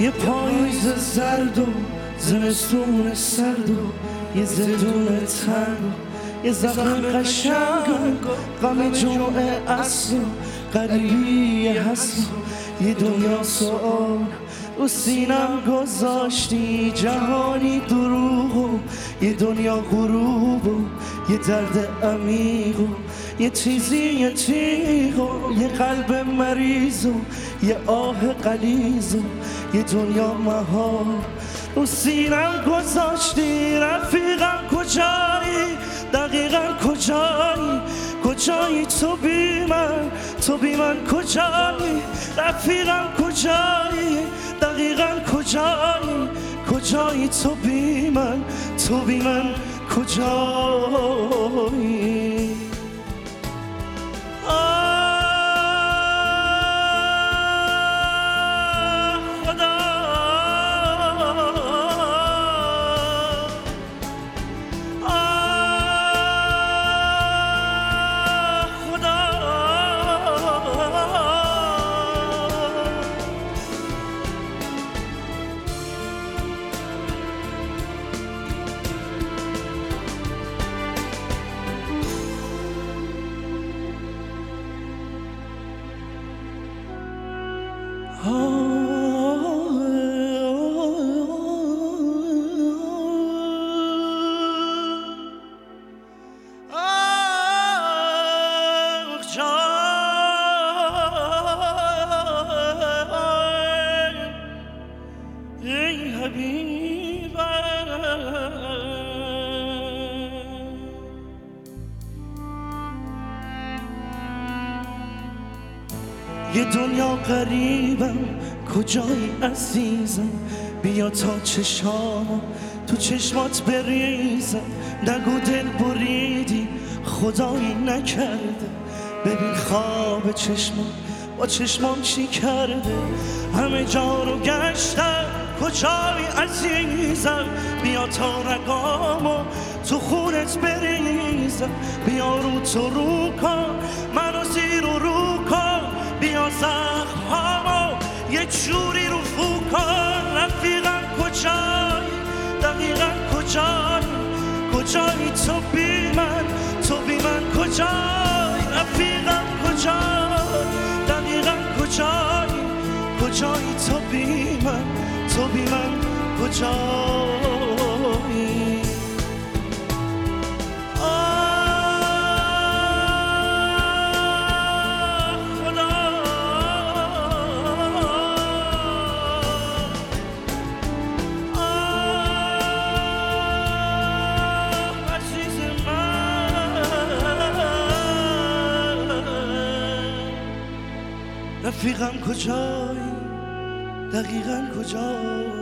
یه پاییز زرد و زمستون سرد و یه زدون تنگ یه زخم قشنگ غم جمعه اصل قریبی هست یه دنیا سوال و سینم گذاشتی جهانی دروغ و یه دنیا غروب و یه درد عمیق و یه چیزی یه تیغ و یه قلب مریض و یه آه قلیز و یه دنیا مهار و سینم گذاشتی رفیقم کجایی؟ دقیقا کجایی؟ کجایی تو بی من؟ تو بی من کجایی؟ رفیقم کجایی؟ دقیقا کجایی؟ کجایی تو بی من؟ تو بی من کجایی حبیبم یه دنیا قریبم کجایی عزیزم؟ بیا تا چشام تو چشمات بریزم. نگو دل بریدی خدایی نکرده. ببین خواب چشمان با چشمان چی کرده؟ همه جا رو گشتم کجایی عزیزم؟ بیا تا رگامو تو خونت بریزم. بیا رو تو رو کن منو زیر و رو زخمامو یه جوری رو فو کن کجایی دقیقا کجایی کجایی تو بی من؟ تو بی من کجایی رفیقم کجایی دقیقا کجایی کجایی تو بی من؟ تو بی من کجایی رفیقم کجایی؟ دقیقا کجایی؟